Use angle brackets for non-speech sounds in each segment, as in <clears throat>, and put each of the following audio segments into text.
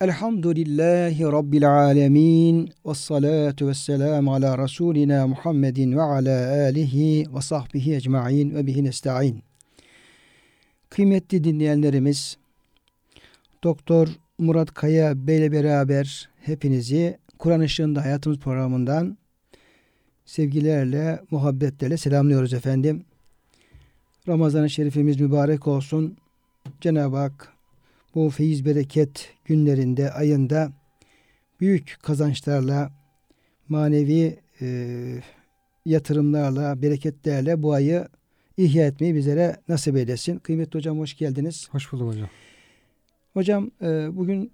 Elhamdülillahi rabbil alamin. Ves salatu vesselam ala rasulina Muhammedin ve ala alihi ve sahbihi ecmaîn ve bihi nestaîn. Kıymetli dinleyenlerimiz, Doktor Murat Kaya Bey ile beraber hepinizi Kur'an Işığında Hayatımız programından sevgilerle, muhabbetlerle selamlıyoruz efendim. Ramazan-ı Şerifimiz mübarek olsun. Cenab-ı Hak bu feyiz bereket günlerinde, ayında büyük kazançlarla, manevi e, yatırımlarla, bereketlerle bu ayı ihya etmeyi bizlere nasip eylesin. Kıymetli hocam hoş geldiniz. Hoş buldum hocam. Hocam e, bugün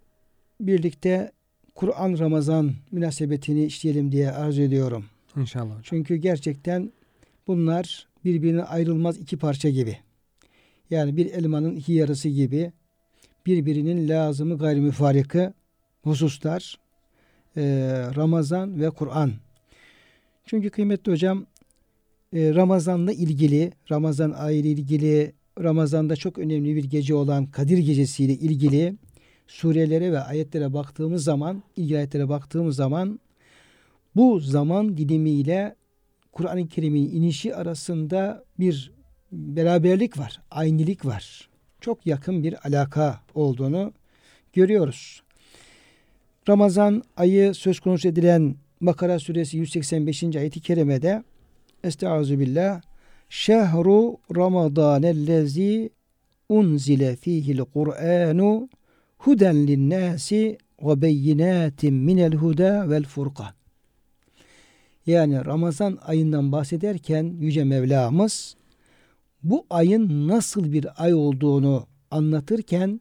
birlikte Kur'an Ramazan münasebetini işleyelim diye arzu ediyorum. İnşallah hocam. Çünkü gerçekten bunlar birbirine ayrılmaz iki parça gibi. Yani bir elmanın iki yarısı gibi birbirinin lazımı gayrimüfarikı hususlar e, Ramazan ve Kur'an. Çünkü kıymetli hocam e, Ramazan'la ilgili, Ramazan ayı ile ilgili, Ramazan'da çok önemli bir gece olan Kadir Gecesi ile ilgili surelere ve ayetlere baktığımız zaman, ilgili ayetlere baktığımız zaman bu zaman dilimiyle Kur'an-ı Kerim'in inişi arasında bir beraberlik var, aynilik var. Çok yakın bir alaka olduğunu görüyoruz. Ramazan ayı söz konusu edilen Bakara suresi 185. ayeti kerimede Estaizu billah Şehru Ramadanellezi unzile fihil Kur'anu huden linnâsi ve beyinatin minel huda vel furqan yani Ramazan ayından bahsederken Yüce Mevlamız bu ayın nasıl bir ay olduğunu anlatırken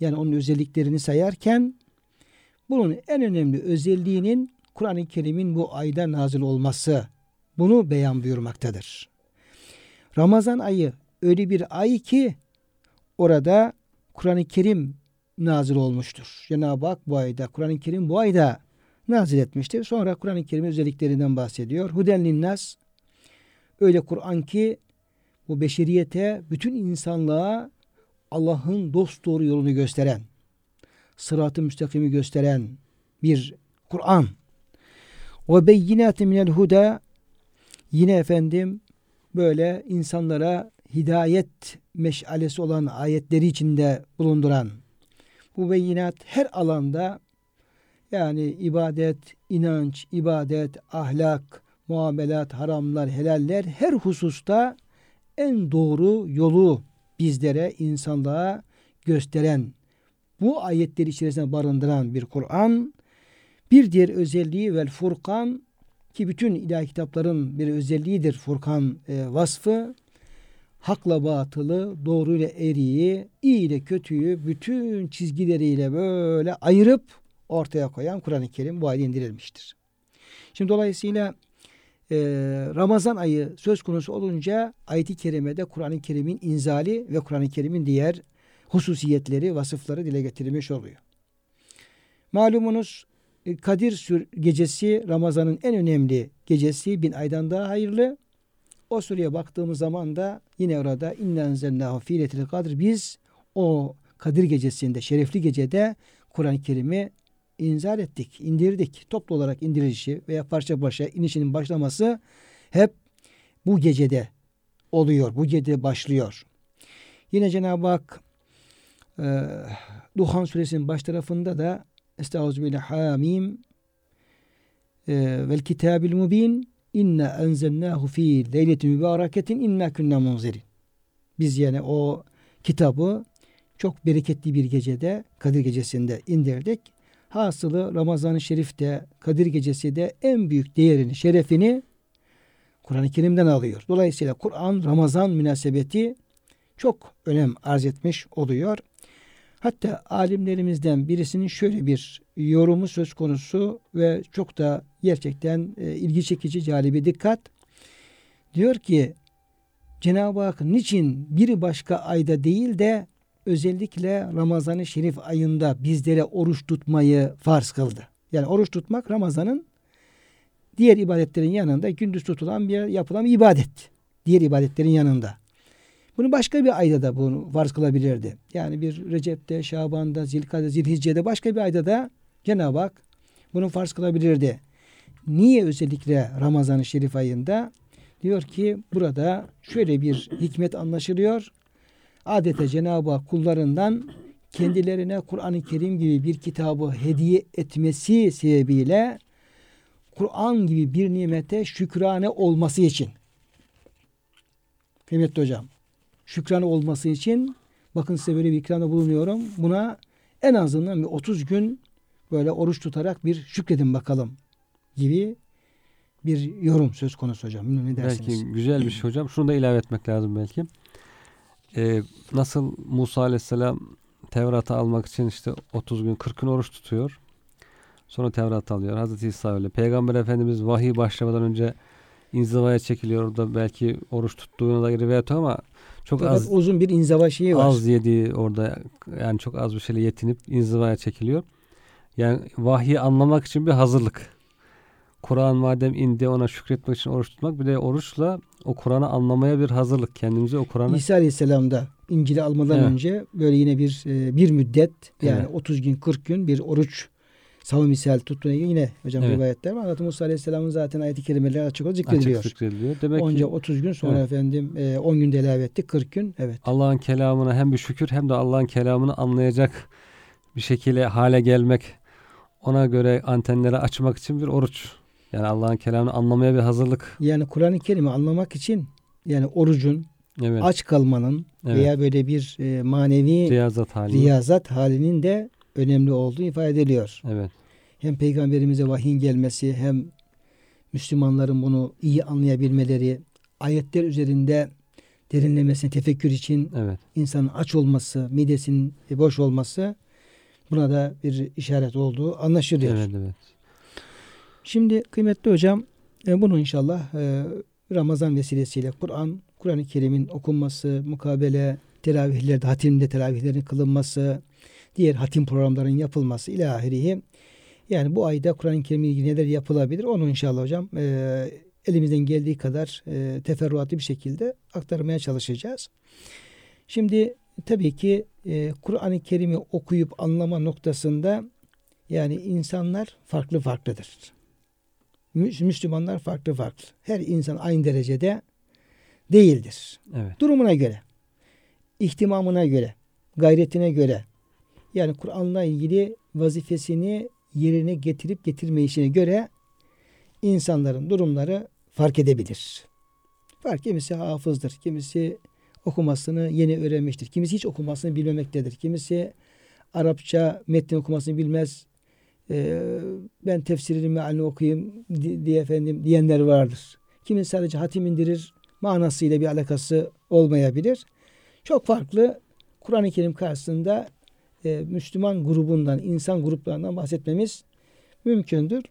yani onun özelliklerini sayarken bunun en önemli özelliğinin Kur'an-ı Kerim'in bu ayda nazil olması bunu beyan buyurmaktadır. Ramazan ayı öyle bir ay ki orada Kur'an-ı Kerim nazil olmuştur. Cenab-ı Hak bu ayda, Kur'an-ı Kerim bu ayda nazil etmiştir. Sonra Kur'an-ı Kerim özelliklerinden bahsediyor. Huden linnas öyle Kur'an ki bu beşeriyete, bütün insanlığa Allah'ın dost doğru yolunu gösteren, sırat-ı müstakimi gösteren bir Kur'an. Ve beyinatı minel huda yine efendim böyle insanlara hidayet meşalesi olan ayetleri içinde bulunduran bu beyinat her alanda yani ibadet, inanç, ibadet, ahlak, muamelat, haramlar, helaller her hususta en doğru yolu bizlere, insanlığa gösteren, bu ayetleri içerisinde barındıran bir Kur'an. Bir diğer özelliği vel Furkan ki bütün ilahi kitapların bir özelliğidir Furkan e, vasfı. Hakla batılı, doğru ile eriyi, iyi ile kötüyü bütün çizgileriyle böyle ayırıp ortaya koyan Kur'an-ı Kerim bu ayda indirilmiştir. Şimdi dolayısıyla e, Ramazan ayı söz konusu olunca ayet-i kerimede Kur'an-ı Kerim'in inzali ve Kur'an-ı Kerim'in diğer hususiyetleri, vasıfları dile getirilmiş oluyor. Malumunuz e, Kadir gecesi Ramazan'ın en önemli gecesi bin aydan daha hayırlı. O sureye baktığımız zaman da yine orada innen zennahu fi kadr biz o Kadir gecesinde, şerefli gecede Kur'an-ı Kerim'i inzal ettik, indirdik. Toplu olarak indirilişi veya parça parça inişinin başlaması hep bu gecede oluyor. Bu gecede başlıyor. Yine Cenab-ı Hak e, Duhan suresinin baş tarafında da Estağfirullah e, vel kitabil mubin inna enzelnahu fi leyletin mübareketin inna kunna munzirin. Biz yani o kitabı çok bereketli bir gecede Kadir gecesinde indirdik. Hasılı Ramazan-ı Şerif'te, Kadir Gecesi de en büyük değerini, şerefini Kur'an-ı Kerim'den alıyor. Dolayısıyla Kur'an Ramazan münasebeti çok önem arz etmiş oluyor. Hatta alimlerimizden birisinin şöyle bir yorumu söz konusu ve çok da gerçekten e, ilgi çekici, calibi dikkat. Diyor ki Cenab-ı Hak niçin bir başka ayda değil de özellikle Ramazan-ı Şerif ayında bizlere oruç tutmayı farz kıldı. Yani oruç tutmak Ramazan'ın diğer ibadetlerin yanında gündüz tutulan bir yapılan bir ibadet. Diğer ibadetlerin yanında. Bunu başka bir ayda da bunu farz kılabilirdi. Yani bir Recep'te, Şaban'da, Zilkade, Zilhicce'de başka bir ayda da Cenab-ı Hak bunu farz kılabilirdi. Niye özellikle Ramazan-ı Şerif ayında? Diyor ki burada şöyle bir hikmet anlaşılıyor. Adeta Cenab-ı Hak kullarından kendilerine Kur'an-ı Kerim gibi bir kitabı hediye etmesi sebebiyle Kur'an gibi bir nimete şükrane olması için kıymetli hocam şükran olması için bakın size böyle bir ikramda bulunuyorum. Buna en azından bir 30 gün böyle oruç tutarak bir şükredin bakalım gibi bir yorum söz konusu hocam. Ne dersiniz? Belki güzel bir şey hocam. Şunu da ilave etmek lazım belki. Ee, nasıl Musa Aleyhisselam Tevrat'ı almak için işte 30 gün 40 gün oruç tutuyor. Sonra Tevrat alıyor. Hazreti İsa öyle. Peygamber Efendimiz vahiy başlamadan önce inzivaya çekiliyor. Orada belki oruç tuttuğuna da rivayet ama çok Fakat az uzun bir inzava şeyi var. az yediği orada yani çok az bir şeyle yetinip inzivaya çekiliyor. Yani vahyi anlamak için bir hazırlık. Kur'an madem indi ona şükretmek için oruç tutmak bir de oruçla o Kur'an'ı anlamaya bir hazırlık. Kendimize o Kur'an'ı İsa Aleyhisselam'da İncil'i almadan Evet. önce böyle yine bir e, bir müddet yani Evet. 30 gün 40 gün bir oruç savun misal tuttuğuna yine hocam Evet. rivayetler var. Hazreti Musa Aleyhisselam'ın zaten ayet-i kerimeleri açık olarak açık zikrediliyor. zikrediliyor. Demek Onca ki 30 gün sonra Evet. efendim e, 10 günde ilave etti 40 gün evet. Allah'ın kelamına hem bir şükür hem de Allah'ın kelamını anlayacak bir şekilde hale gelmek ona göre antenleri açmak için bir oruç. Yani Allah'ın kelamını anlamaya bir hazırlık. Yani Kur'an-ı Kerim'i anlamak için yani orucun Evet. aç kalmanın Evet. veya böyle bir e, manevi Riyazat hali. riyazat halinin de önemli olduğu ifade ediliyor. Evet. Hem peygamberimize vahyin gelmesi hem Müslümanların bunu iyi anlayabilmeleri, ayetler üzerinde derinlemesine tefekkür için Evet. insanın aç olması, midesinin boş olması buna da bir işaret olduğu anlaşılıyor. Evet, evet. Şimdi kıymetli hocam e, bunu inşallah e, Ramazan vesilesiyle Kur'an, Kur'an-ı Kerim'in okunması, mukabele, teravihlerde, hatimde teravihlerin kılınması, diğer hatim programlarının yapılması ilahirihi. Yani bu ayda Kur'an-ı Kerim'le ilgili neler yapılabilir onu inşallah hocam e, elimizden geldiği kadar e, teferruatlı bir şekilde aktarmaya çalışacağız. Şimdi tabii ki Kur'an-ı Kerim'i okuyup anlama noktasında yani insanlar farklı farklıdır. Mü- Müslümanlar farklı farklı. Her insan aynı derecede değildir. Evet. Durumuna göre, ihtimamına göre, gayretine göre yani Kur'an'la ilgili vazifesini yerine getirip getirmeyişine göre insanların durumları fark edebilir. Fark kimisi hafızdır, kimisi okumasını yeni öğrenmiştir, kimisi hiç okumasını bilmemektedir, kimisi Arapça metni okumasını bilmez, Ee, ben tefsirini mealini okuyayım di- diye efendim diyenler vardır. Kimisi sadece hatim indirir, manasıyla bir alakası olmayabilir. Çok farklı Kur'an-ı Kerim karşısında e, Müslüman grubundan, insan gruplarından bahsetmemiz mümkündür.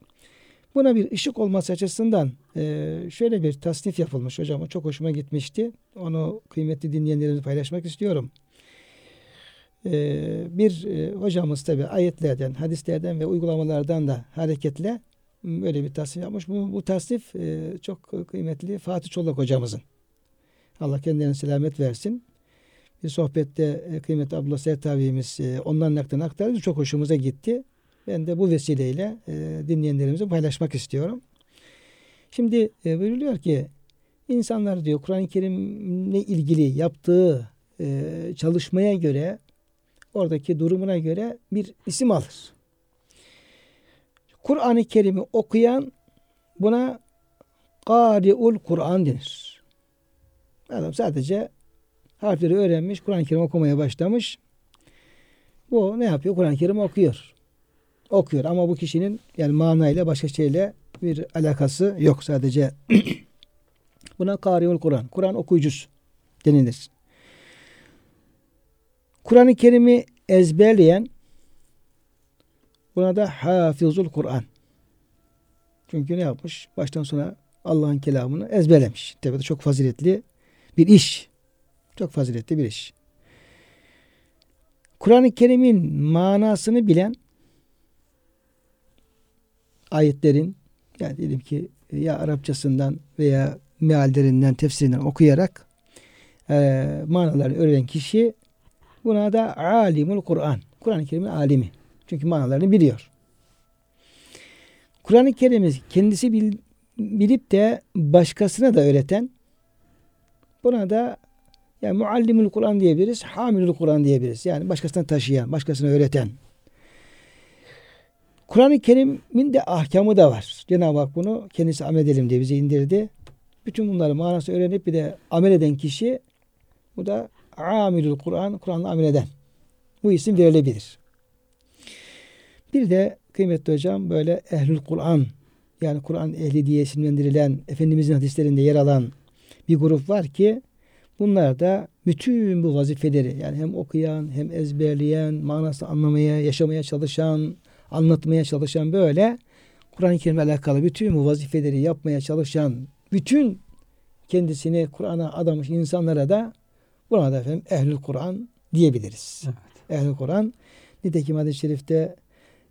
Buna bir ışık olması açısından e, şöyle bir tasnif yapılmış hocam. Çok hoşuma gitmişti. Onu kıymetli dinleyenlerimizle paylaşmak istiyorum. E, bir e, hocamız tabi ayetlerden, hadislerden ve uygulamalardan da hareketle böyle bir tasnif yapmış. Bu, bu tasnif e, çok kıymetli Fatih Çolak hocamızın. Allah kendilerine selamet versin. Bir sohbette e, kıymetli Abdullah Sertavi'miz ondan naklen aktardı. Çok hoşumuza gitti. Ben de bu vesileyle dinleyenlerimize paylaşmak istiyorum. Şimdi buyuruluyor ki insanlar diyor Kur'an-ı Kerim'le ilgili yaptığı çalışmaya göre oradaki durumuna göre bir isim alır. Kur'an-ı Kerim'i okuyan buna Kari'ul Kur'an denir. Adam sadece harfleri öğrenmiş, Kur'an-ı Kerim okumaya başlamış. Bu ne yapıyor? Kur'an-ı Kerim okuyor. Okuyor ama bu kişinin yani manayla başka şeyle bir alakası yok sadece. <clears throat> Buna Kari'ul Kur'an, Kur'an okuyucusu denilir. Kur'an-ı Kerim'i ezberleyen buna da hafizul Kur'an. Çünkü ne yapmış? Baştan sona Allah'ın kelamını ezberlemiş. Tabii de çok faziletli bir iş. Çok faziletli bir iş. Kur'an-ı Kerim'in manasını bilen ayetlerin yani diyelim ki ya Arapçasından veya meallerinden, tefsirinden okuyarak e, manalarını öğrenen kişi buna da alimul Kur'an. Kur'an-ı Kerim'in alimi. Çünkü manalarını biliyor. Kur'an-ı Kerim'i kendisi bil, bilip de başkasına da öğreten buna da yani muallimul Kur'an diyebiliriz, hamilul Kur'an diyebiliriz. Yani başkasına taşıyan, başkasına öğreten. Kur'an-ı Kerim'in de ahkamı da var. Cenab-ı Hak bunu kendisi amel edelim diye bize indirdi. Bütün bunları manası öğrenip bir de amel eden kişi bu da amilul Kur'an, Kur'an'la amel eden. Bu isim verilebilir. Bir de kıymetli hocam böyle ehlül Kur'an yani Kur'an ehli diye isimlendirilen Efendimizin hadislerinde yer alan bir grup var ki bunlar da bütün bu vazifeleri yani hem okuyan hem ezberleyen, manasını anlamaya, yaşamaya çalışan, anlatmaya çalışan böyle Kur'an-ı Kerim'le alakalı bütün bu vazifeleri yapmaya çalışan bütün kendisini Kur'an'a adamış insanlara da buna da efendim ehlül Kur'an diyebiliriz. Evet. Ehlül Kur'an nitekim hadis-i şerifte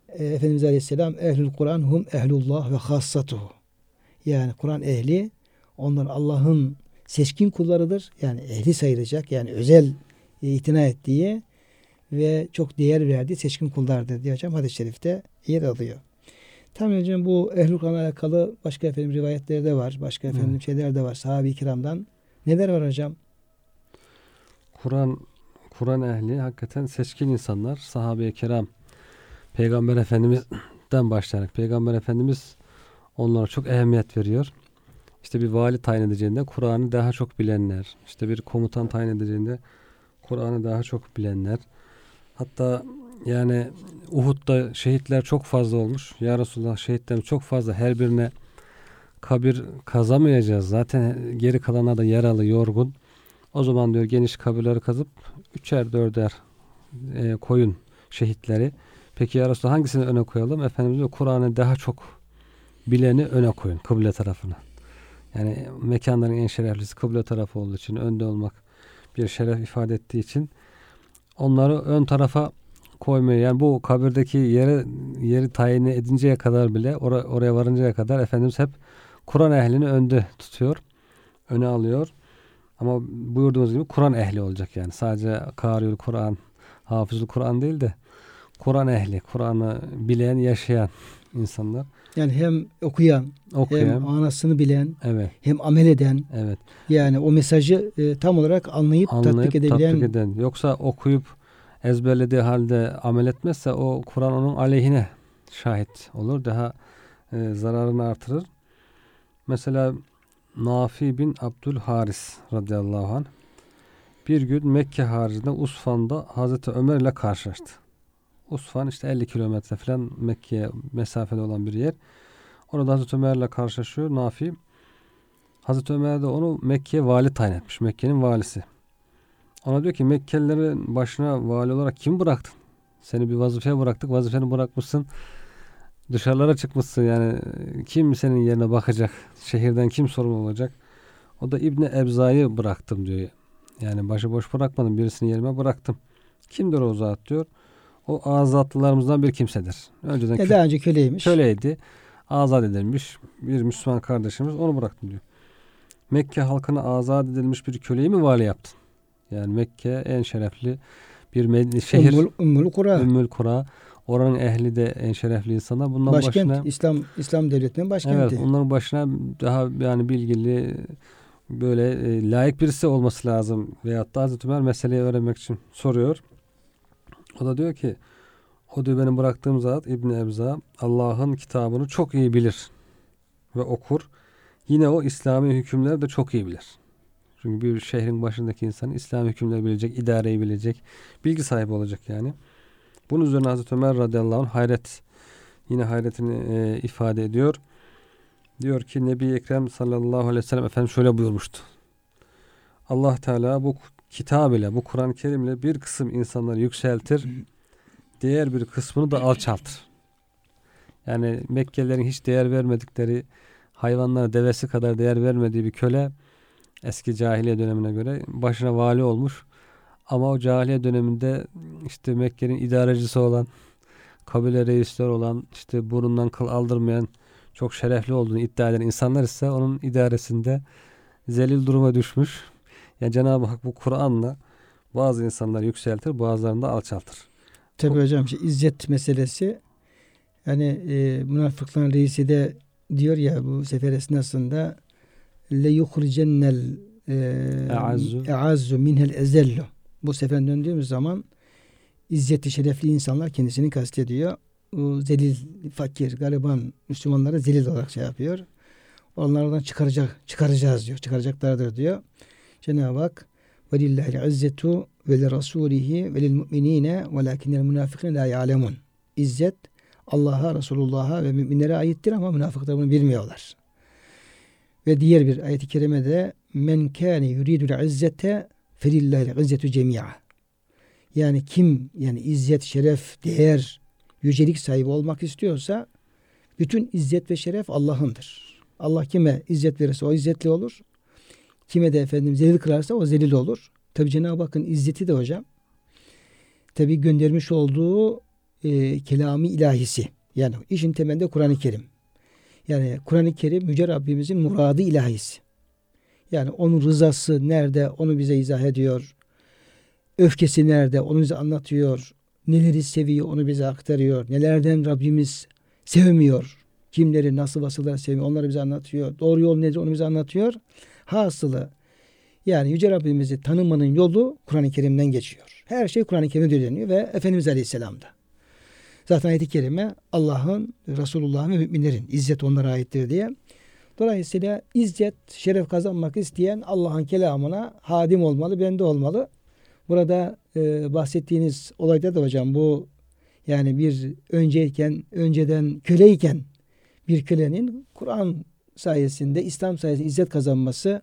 e, Efendimiz Aleyhisselam ehlül Kur'an hum ehlullah ve hassatuhu. Yani Kur'an ehli onlar Allah'ın seçkin kullarıdır. Yani ehli sayılacak. Yani özel e, itina ettiği ve çok değer verdiği seçkin kullardır diye hocam hadis-i şerifte yer alıyor. Tabii hocam bu ehl Kur'an'la alakalı başka efendim rivayetler de var. Başka efendim hmm. şeyler de var sahabe-i kiramdan. Neler var hocam? Kur'an Kur'an ehli hakikaten seçkin insanlar. Sahabe-i kiram Peygamber Efendimiz'den başlayarak Peygamber Efendimiz onlara çok ehemmiyet veriyor. İşte bir vali tayin edeceğinde Kur'an'ı daha çok bilenler, işte bir komutan tayin edeceğinde Kur'an'ı daha çok bilenler. Hatta yani Uhud'da şehitler çok fazla olmuş. Ya Resulullah şehitlerim çok fazla. Her birine kabir kazamayacağız. Zaten geri kalana da yaralı, yorgun. O zaman diyor geniş kabirleri kazıp üçer dörder e, koyun şehitleri. Peki ya Resulallah hangisini öne koyalım? Efendimiz diyor Kur'an'ı daha çok bileni öne koyun kıble tarafına. Yani mekanların en şereflisi kıble tarafı olduğu için önde olmak bir şeref ifade ettiği için onları ön tarafa koymuyor. Yani bu kabirdeki yeri yeri tayin edinceye kadar bile or oraya varıncaya kadar Efendimiz hep Kur'an ehlini önde tutuyor. Öne alıyor. Ama buyurduğunuz gibi Kur'an ehli olacak yani. Sadece Kariyül Kur'an, Hafızul Kur'an değil de Kur'an ehli, Kur'an'ı bilen, yaşayan insanlar. Yani hem okuyan, okuyan hem anasını bilen, evet. hem amel eden. Evet. Yani o mesajı e, tam olarak anlayıp, anlayıp tatbik edebilen. Tatbik eden. Yoksa okuyup ezberlediği halde amel etmezse o Kur'an onun aleyhine şahit olur. Daha e, zararını artırır. Mesela Nafi bin Abdül Haris radıyallahu anh bir gün Mekke haricinde Usfan'da Hazreti Ömer ile karşılaştı. Usfan işte 50 kilometre falan Mekke'ye mesafede olan bir yer. Orada Hazreti Ömer ile karşılaşıyor Nafi. Hazreti Ömer de onu Mekke'ye vali tayin etmiş. Mekke'nin valisi. Ona diyor ki Mekkelilerin başına vali olarak kim bıraktın? Seni bir vazifeye bıraktık. Vazifeni bırakmışsın. Dışarılara çıkmışsın yani. Kim senin yerine bakacak? Şehirden kim sorumlu olacak? O da İbni Ebza'yı bıraktım diyor. Yani başıboş bırakmadım. Birisini yerime bıraktım. Kimdir o zat diyor. O azatlılarımızdan bir kimsedir. Önceden ya daha önce köleymiş. Köleydi. Azat edilmiş bir Müslüman kardeşimiz onu bıraktım diyor. Mekke halkına azat edilmiş bir köleyi mi vali yaptın? Yani Mekke en şerefli bir şehir. Ümmül, Ümmül Kura. Ümmül Kura. Oranın ehli de en şerefli insanlar. Bundan Başkent, başına, İslam İslam devletinin başkenti. Evet, onların başına daha yani bilgili böyle e, layık birisi olması lazım. Veyahut da Hazreti Ömer meseleyi öğrenmek için soruyor. O da diyor ki o diyor benim bıraktığım zat İbn Ebza Allah'ın kitabını çok iyi bilir ve okur. Yine o İslami hükümleri de çok iyi bilir. Çünkü bir şehrin başındaki insan İslami hükümleri bilecek, idareyi bilecek, bilgi sahibi olacak yani. Bunun üzerine Hazreti Ömer radıyallahu anh hayret yine hayretini e, ifade ediyor. Diyor ki Nebi Ekrem sallallahu aleyhi ve sellem Efendimiz şöyle buyurmuştu. Allah Teala bu kitab ile bu Kur'an-ı Kerim'le bir kısım insanları yükseltir, diğer bir kısmını da alçaltır. Yani Mekkelilerin hiç değer vermedikleri hayvanlara devesi kadar değer vermediği bir köle eski cahiliye dönemine göre başına vali olmuş. Ama o cahiliye döneminde işte Mekke'nin idarecisi olan, kabile reisler olan, işte burundan kıl aldırmayan, çok şerefli olduğunu iddia eden insanlar ise onun idaresinde zelil duruma düşmüş. Yani Cenab-ı Hak bu Kur'an'la bazı insanları yükseltir, bazılarını da alçaltır. Tabi hocam işte izzet meselesi yani e, münafıkların reisi de diyor ya bu sefer esnasında le yuhricennel E'azzu. minhel ezellu. Bu sefer döndüğümüz zaman izzeti şerefli insanlar kendisini kastediyor. O zelil, fakir, gariban Müslümanlara zelil olarak şey yapıyor. Onlardan çıkaracak, çıkaracağız diyor. Çıkaracaklardır diyor. Cenab-ı Hak ve lillahi izzetu ve li rasulihi ve lil mu'minine velakinnel münafikine la ya'lemun. İzzet Allah'a, Resulullah'a ve müminlere aittir ama münafıklar bunu bilmiyorlar. Ve diğer bir ayet-i kerimede men kâne yuridul izzete felillahil izzetu cemi'a. Yani kim yani izzet, şeref, değer, yücelik sahibi olmak istiyorsa bütün izzet ve şeref Allah'ındır. Allah kime izzet verirse o izzetli olur. Kime de efendim zelil kılarsa o zelil olur. Tabi Cenab-ı Hakk'ın izzeti de hocam tabi göndermiş olduğu e, kelami ilahisi. Yani işin temelinde Kur'an-ı Kerim. Yani Kur'an-ı Kerim Yüce Rabbimizin muradı ilahisi. Yani onun rızası nerede onu bize izah ediyor. Öfkesi nerede onu bize anlatıyor. Neleri seviyor onu bize aktarıyor. Nelerden Rabbimiz sevmiyor. Kimleri nasıl vasıflar sevmiyor onları bize anlatıyor. Doğru yol nedir onu bize anlatıyor. Hasılı yani Yüce Rabbimizi tanımanın yolu Kur'an-ı Kerim'den geçiyor. Her şey Kur'an-ı Kerim'de dönüyor ve Efendimiz Aleyhisselam'da. Zaten ayet-i kerime Allah'ın, Resulullah'ın ve müminlerin izzet onlara aittir diye. Dolayısıyla izzet, şeref kazanmak isteyen Allah'ın kelamına hadim olmalı, bende olmalı. Burada e, bahsettiğiniz olayda da hocam bu yani bir önceyken, önceden köleyken bir kölenin Kur'an sayesinde, İslam sayesinde izzet kazanması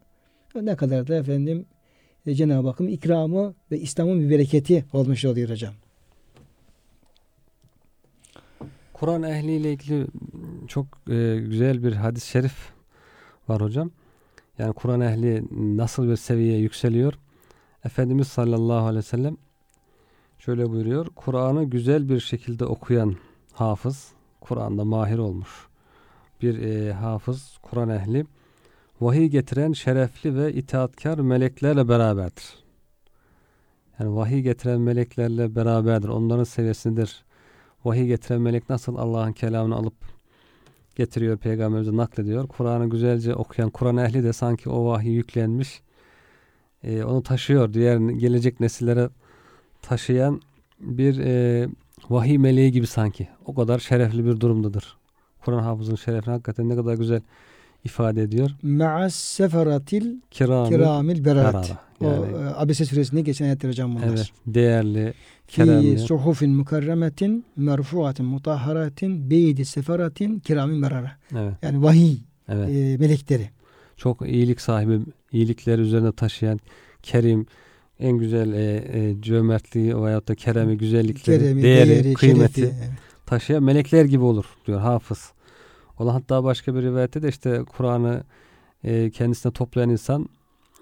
ne kadar da efendim e, Cenab-ı Hakk'ın ikramı ve İslam'ın bir bereketi olmuş oluyor hocam. Kur'an ehliyle ilgili çok e, güzel bir hadis-i şerif var hocam. Yani Kur'an ehli nasıl bir seviyeye yükseliyor? Efendimiz sallallahu aleyhi ve sellem şöyle buyuruyor. Kur'an'ı güzel bir şekilde okuyan hafız, Kur'an'da mahir olmuş bir e, hafız, Kur'an ehli, vahiy getiren şerefli ve itaatkar meleklerle beraberdir. Yani vahiy getiren meleklerle beraberdir. Onların seviyesindedir. Vahiy getiren melek nasıl Allah'ın kelamını alıp getiriyor, peygamberimize naklediyor. Kur'an'ı güzelce okuyan Kur'an ehli de sanki o vahiy yüklenmiş. E, onu taşıyor. Diğer gelecek nesillere taşıyan bir e, vahiy meleği gibi sanki. O kadar şerefli bir durumdadır. Kur'an hafızının şerefini hakikaten ne kadar güzel ifade ediyor. Ma'as seferatil Kiramil, kiramil berat. berara. Yani, o e, Abese suresinde geçen ayetler hocam bunlar. evet, değerli, Fi keremli. suhufin mukarremetin merfuatin mutahharatin beydi seferatin kiramin berara. Evet, Yani vahiy evet. e, melekleri. Çok iyilik sahibi, iyilikler üzerine taşıyan, kerim, en güzel e, e, cömertliği veyahut da keremi, güzellikleri, Keremi, değeri, değeri, kıymeti şerefi. Evet. taşıyan melekler gibi olur diyor hafız. Ola hatta başka bir rivayette de işte Kur'an'ı e, kendisine toplayan insan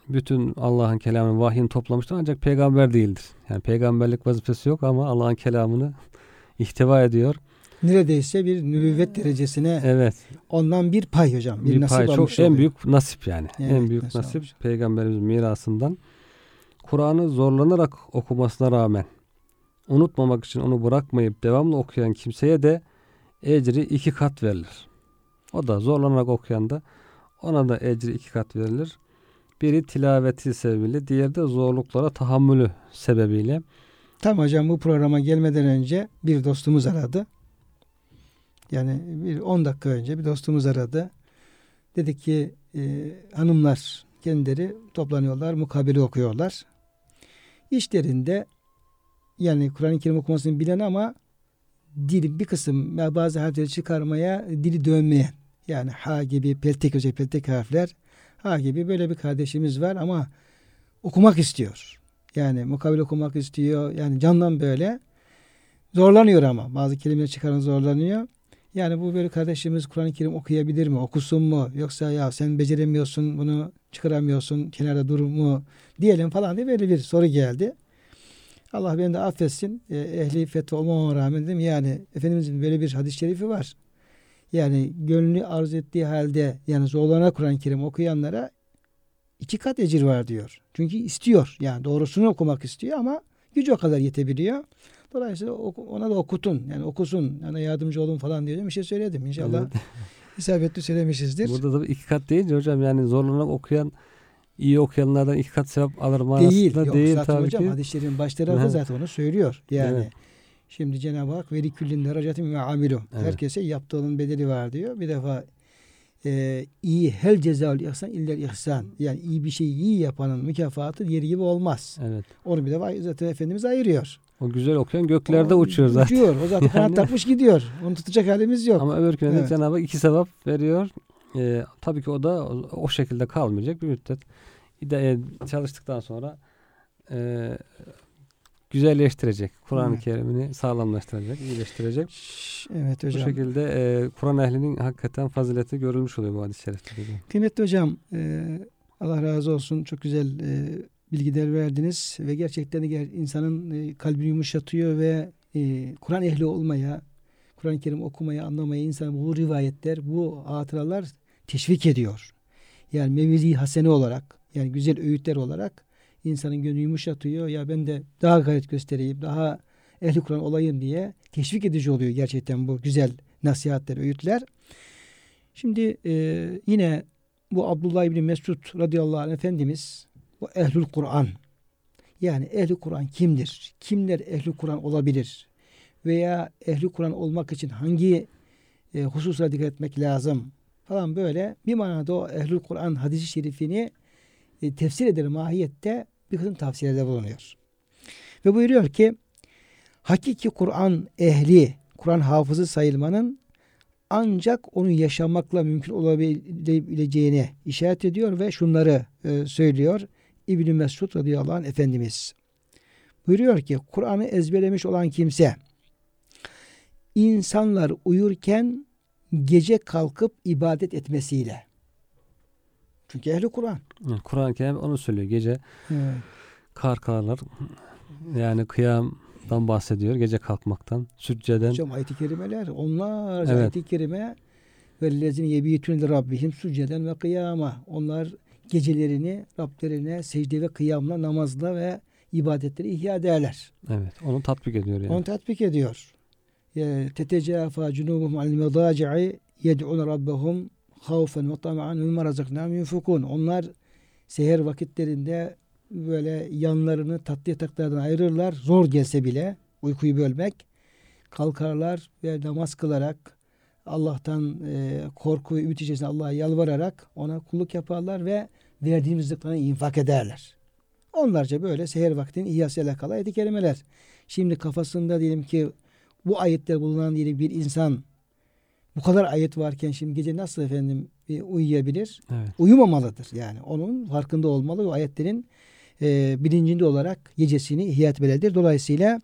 bütün Allah'ın kelamını, vahyini toplamıştır ancak peygamber değildir. Yani peygamberlik vazifesi yok ama Allah'ın kelamını <laughs> ihtiva ediyor. Neredeyse bir nübüvvet derecesine Evet. ondan bir pay hocam. Bir, Bir, nasip pay çok almış en oluyor. büyük nasip yani. Evet, en büyük nasip almış. peygamberimizin mirasından. Kur'an'ı zorlanarak okumasına rağmen unutmamak için onu bırakmayıp devamlı okuyan kimseye de ecri iki kat verilir. O da zorlanarak okuyan da ona da ecri iki kat verilir. Biri tilaveti sebebiyle, diğeri de zorluklara tahammülü sebebiyle. Tam hocam bu programa gelmeden önce bir dostumuz aradı. Yani bir 10 dakika önce bir dostumuz aradı. Dedi ki e, hanımlar kendileri toplanıyorlar, mukabele okuyorlar. İşlerinde yani Kur'an-ı Kerim okumasını bilen ama dil bir kısım bazı harfleri çıkarmaya dili dönmeyen yani ha gibi peltek özellikle peltek harfler ha gibi böyle bir kardeşimiz var ama okumak istiyor. Yani mukabele okumak istiyor. Yani candan böyle. Zorlanıyor ama. Bazı kelimeler çıkaran zorlanıyor. Yani bu böyle kardeşimiz Kur'an-ı Kerim okuyabilir mi? Okusun mu? Yoksa ya sen beceremiyorsun bunu çıkaramıyorsun kenarda dur mu diyelim falan diye böyle bir soru geldi. Allah beni de affetsin. E, ehli fetva olmama rağmen dedim yani Efendimizin böyle bir hadis-i şerifi var. Yani gönlünü arz ettiği halde yani zorlana Kur'an-ı Kerim okuyanlara iki kat ecir var diyor. Çünkü istiyor. Yani doğrusunu okumak istiyor ama gücü o kadar yetebiliyor. Dolayısıyla ona da okutun. Yani okusun. Yani yardımcı olun falan diye bir şey söyledim. İnşallah evet. <laughs> isabetli söylemişizdir. Burada da iki kat deyince hocam yani zorlanarak okuyan iyi okuyanlardan iki kat sevap alır manasında değil. Yok, değil zaten tabii hocam ki. hadislerin baş tarafı zaten onu söylüyor. Yani evet. Şimdi Cenab-ı Hak veri küllin derecatim ve amilu. Evet. Herkese yaptığının bedeli var diyor. Bir defa e, iyi hel cezaül ihsan iller ihsan. Yani iyi bir şeyi iyi yapanın mükafatı yeri gibi olmaz. Evet. Onu bir defa zaten Efendimiz ayırıyor. O güzel okuyan göklerde o, uçuyor zaten. Uçuyor. O zaten <laughs> kanat takmış gidiyor. Onu tutacak halimiz yok. Ama öbürküne evet. Cenab-ı Hak iki sevap veriyor. Ee, tabii ki o da o, o şekilde kalmayacak bir müddet. E, çalıştıktan sonra e, güzelleştirecek. Kur'an-ı evet. Kerim'ini sağlamlaştıracak, iyileştirecek. Evet hocam. Bu şekilde e, Kur'an ehlinin hakikaten fazileti görülmüş oluyor bu hadis-i şerifte. Kıymetli hocam, e, Allah razı olsun. Çok güzel e, bilgiler verdiniz ve gerçekten insanın e, kalbini yumuşatıyor ve e, Kur'an ehli olmaya, Kur'an-ı Kerim okumaya, anlamaya insan bu rivayetler, bu hatıralar teşvik ediyor. Yani mevizi hasene olarak, yani güzel öğütler olarak insanın gönlü yumuşatıyor. Ya ben de daha gayret göstereyim, daha ehli Kur'an olayım diye teşvik edici oluyor gerçekten bu güzel nasihatler, öğütler. Şimdi e, yine bu Abdullah İbni Mesud radıyallahu anh Efendimiz bu ehlül Kur'an. Yani ehli Kur'an kimdir? Kimler ehli Kur'an olabilir? Veya ehli Kur'an olmak için hangi e, hususlara dikkat etmek lazım? Falan böyle bir manada o ehlül Kur'an hadisi şerifini e, tefsir eder mahiyette bir kısım tavsiyelerde bulunuyor. Ve buyuruyor ki hakiki Kur'an ehli, Kur'an hafızı sayılmanın ancak onu yaşamakla mümkün olabileceğine işaret ediyor ve şunları e, söylüyor. İbn Mesud radıyallahu anh Efendimiz buyuruyor ki Kur'an'ı ezberlemiş olan kimse insanlar uyurken gece kalkıp ibadet etmesiyle çünkü ehli Kur'an. Kur'an-ı Kerim onu söylüyor. Gece evet. kar karlar yani kıyamdan bahsediyor. Gece kalkmaktan, sücceden. Hocam ayet-i kerimeler onlar evet. ayet-i kerime vellezine yebitun rabbihim sücceden ve kıyama. Onlar gecelerini Rablerine secde ve kıyamla, namazla ve ibadetleri ihya ederler. Evet. Onu tatbik ediyor yani. Onu tatbik ediyor. Tetecafa cunubuhum al medaci'i yed'un rabbahum havfen ve tama'an mimma razaknahum yunfukun. Onlar seher vakitlerinde böyle yanlarını tatlı yataklardan ayırırlar. Zor gelse bile uykuyu bölmek. Kalkarlar ve namaz kılarak Allah'tan e, korku ve ümit içerisinde Allah'a yalvararak ona kulluk yaparlar ve verdiğimiz rızıklarını infak ederler. Onlarca böyle seher vaktinin ihyası alakalı ayet kelimeler. Şimdi kafasında diyelim ki bu ayetler bulunan diyelim bir insan bu kadar ayet varken şimdi gece nasıl efendim e, uyuyabilir? Evet. Uyumamalıdır yani. Onun farkında olmalı ve ayetlerin e, bilincinde olarak gecesini ihya etmelidir. Dolayısıyla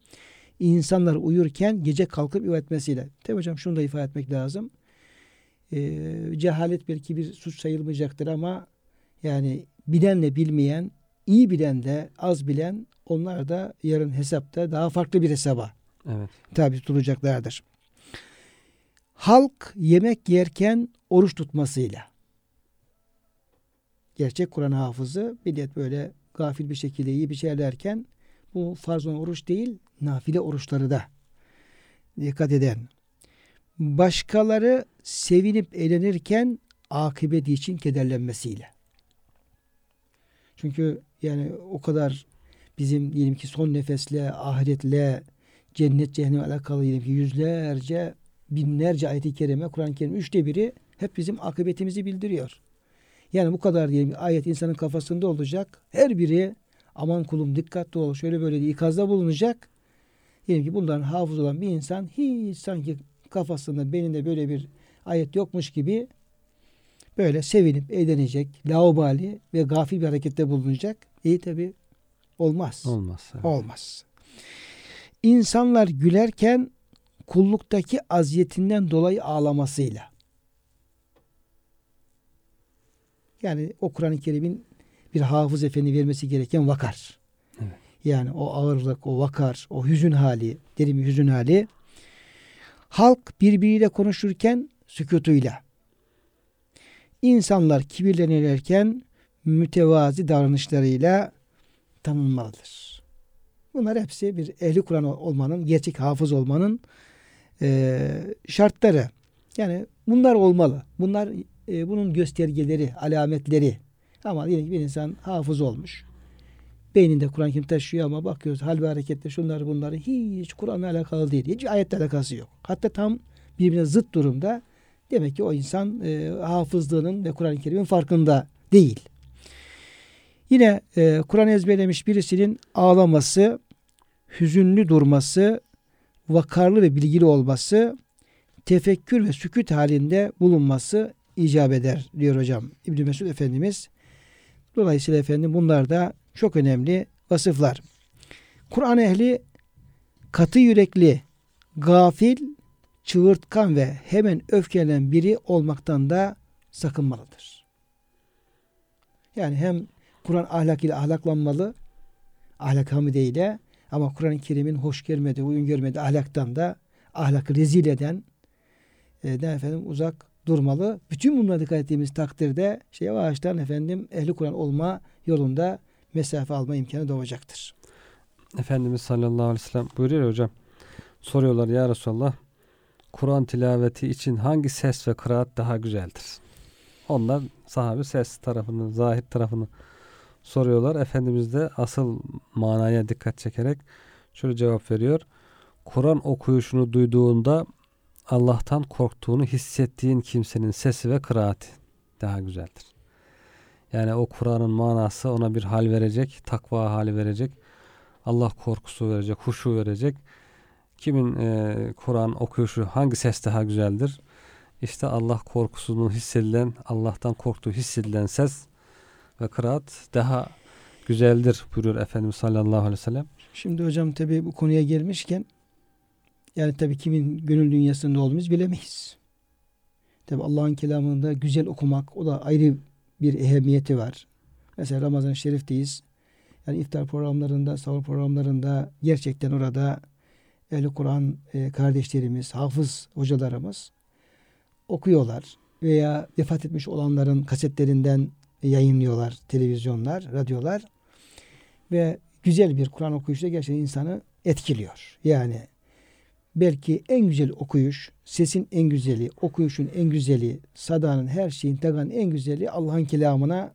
insanlar uyurken gece kalkıp ibadet etmesiyle. Tabi hocam şunu da ifade etmek lazım. E, cehalet belki bir suç sayılmayacaktır ama yani bilenle bilmeyen, iyi bilen de az bilen onlar da yarın hesapta daha farklı bir hesaba evet. tabi tutulacaklardır. Halk yemek yerken oruç tutmasıyla. Gerçek Kur'an hafızı millet böyle gafil bir şekilde iyi bir şey derken bu farz olan oruç değil nafile oruçları da dikkat eden. Başkaları sevinip eğlenirken akıbeti için kederlenmesiyle. Çünkü yani o kadar bizim diyelim ki son nefesle, ahiretle, cennet cehennem alakalı diyelim ki yüzlerce binlerce ayet-i kerime, Kur'an-ı Kerim üçte biri hep bizim akıbetimizi bildiriyor. Yani bu kadar diyelim ayet insanın kafasında olacak. Her biri aman kulum dikkatli ol şöyle böyle diye ikazda bulunacak. Diyelim ki bunların hafız olan bir insan hiç sanki kafasında beyninde böyle bir ayet yokmuş gibi böyle sevinip eğlenecek, laubali ve gafil bir harekette bulunacak. İyi tabi Olmaz. Olmaz. Evet. Olmaz. İnsanlar gülerken kulluktaki aziyetinden dolayı ağlamasıyla. Yani o Kur'an-ı Kerim'in bir hafız efendi vermesi gereken vakar. Evet. Yani o ağırlık, o vakar, o hüzün hali, derin bir hüzün hali. Halk birbiriyle konuşurken sükutuyla. İnsanlar kibirlenirken mütevazi davranışlarıyla tanınmalıdır. Bunlar hepsi bir ehli Kur'an olmanın, gerçek hafız olmanın e, şartları. Yani bunlar olmalı. Bunlar e, bunun göstergeleri, alametleri. Ama diyelim ki bir insan hafız olmuş. Beyninde Kur'an kim taşıyor ama bakıyoruz hal ve harekette şunları bunları hiç Kur'an'la alakalı değil. Hiç ayetle alakası yok. Hatta tam birbirine zıt durumda. Demek ki o insan e, hafızlığının ve Kur'an-ı Kerim'in farkında değil. Yine e, Kur'an ezberlemiş birisinin ağlaması, hüzünlü durması, vakarlı ve bilgili olması, tefekkür ve sükut halinde bulunması icap eder diyor hocam İbn Mesud Efendimiz. Dolayısıyla efendim bunlar da çok önemli vasıflar. Kur'an ehli katı yürekli, gafil, çığırtkan ve hemen öfkelenen biri olmaktan da sakınmalıdır. Yani hem Kur'an ahlak ile ahlaklanmalı, ahlak hamideyle ama Kur'an-ı Kerim'in hoş görmediği, uygun görmediği ahlaktan da ahlakı rezil eden e, ne efendim uzak durmalı. Bütün bunlara dikkat ettiğimiz takdirde şey yavaştan efendim ehli Kur'an olma yolunda mesafe alma imkanı doğacaktır. Efendimiz sallallahu aleyhi ve sellem buyuruyor hocam. Soruyorlar ya Resulallah Kur'an tilaveti için hangi ses ve kıraat daha güzeldir? Onlar sahabi ses tarafını, zahir tarafını soruyorlar. Efendimiz de asıl manaya dikkat çekerek şöyle cevap veriyor. Kur'an okuyuşunu duyduğunda Allah'tan korktuğunu hissettiğin kimsenin sesi ve kıraati daha güzeldir. Yani o Kur'an'ın manası ona bir hal verecek, takva hali verecek, Allah korkusu verecek, huşu verecek. Kimin e, Kur'an okuyuşu hangi ses daha güzeldir? İşte Allah korkusunun hissedilen, Allah'tan korktuğu hissedilen ses ve kıraat daha güzeldir buyuruyor Efendimiz sallallahu aleyhi ve sellem. Şimdi hocam tabi bu konuya gelmişken yani tabi kimin gönül dünyasında olduğumuzu bilemeyiz. Tabi Allah'ın kelamında güzel okumak o da ayrı bir ehemmiyeti var. Mesela Ramazan-ı Şerif'teyiz. Yani iftar programlarında, sahur programlarında gerçekten orada Ehl-i Kur'an e, kardeşlerimiz, hafız hocalarımız okuyorlar. Veya vefat etmiş olanların kasetlerinden yayınlıyorlar televizyonlar, radyolar. Ve güzel bir Kur'an okuyuşu da gerçekten insanı etkiliyor. Yani belki en güzel okuyuş, sesin en güzeli, okuyuşun en güzeli, sadanın her şeyin tagan en güzeli Allah'ın kelamına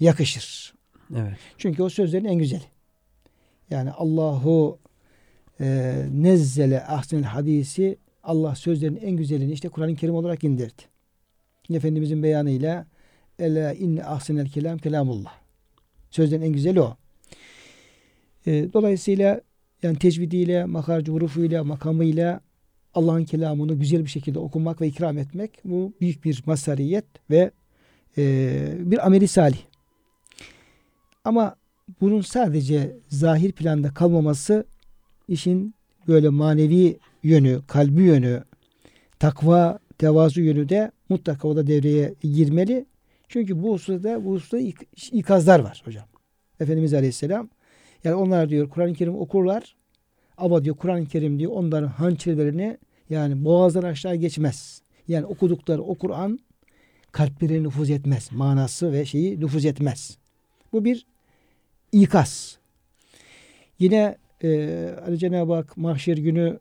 yakışır. Evet. Çünkü o sözlerin en güzeli. Yani Allahu e, nezzele ahsenel hadisi Allah sözlerin en güzelini işte Kur'an-ı Kerim olarak indirdi. Efendimizin beyanıyla Ela inne ahsenel kelam kelamullah. Sözlerin en güzeli o. E, dolayısıyla yani tecvidiyle, makarcı hurufuyla, makamıyla Allah'ın kelamını güzel bir şekilde okumak ve ikram etmek bu büyük bir masariyet ve e, bir ameli salih. Ama bunun sadece zahir planda kalmaması işin böyle manevi yönü, kalbi yönü, takva, tevazu yönü de mutlaka o da devreye girmeli. Çünkü bu hususta bu hususta ik- ikazlar var hocam. Efendimiz Aleyhisselam yani onlar diyor Kur'an-ı Kerim okurlar ama diyor Kur'an-ı Kerim diyor onların hançerlerini yani boğazdan aşağı geçmez. Yani okudukları o Kur'an kalplerine nüfuz etmez. Manası ve şeyi nüfuz etmez. Bu bir ikaz. Yine e, Ali Cenab-ı Hak mahşer günü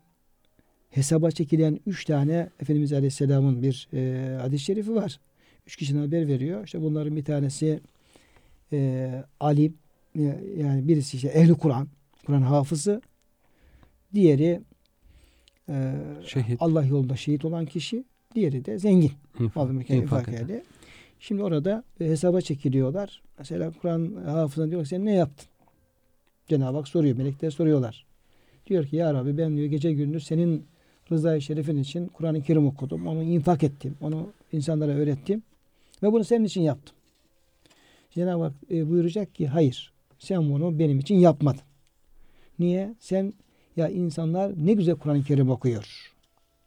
hesaba çekilen üç tane Efendimiz Aleyhisselam'ın bir e, hadis-i şerifi var. Üç kişinin haber veriyor. İşte bunların bir tanesi e, alim e, yani birisi işte ehli Kur'an, Kur'an hafızı. Diğeri e, Şehit. Allah yolunda şehit olan kişi. Diğeri de zengin. İnfak, infak eyle. Şimdi orada e, hesaba çekiliyorlar. Mesela Kur'an hafızına diyor ki sen ne yaptın? Cenab-ı Hak soruyor. Melekler soruyorlar. Diyor ki ya Rabbi ben diyor gece gündüz senin rızayı şerifin için Kur'an-ı Kerim okudum. Onu infak ettim. Onu insanlara öğrettim. Ve bunu senin için yaptım. Cenab-ı Hak e, buyuracak ki hayır. sen bunu benim için yapmadın. Niye? Sen ya insanlar ne güzel Kur'an-ı Kerim okuyor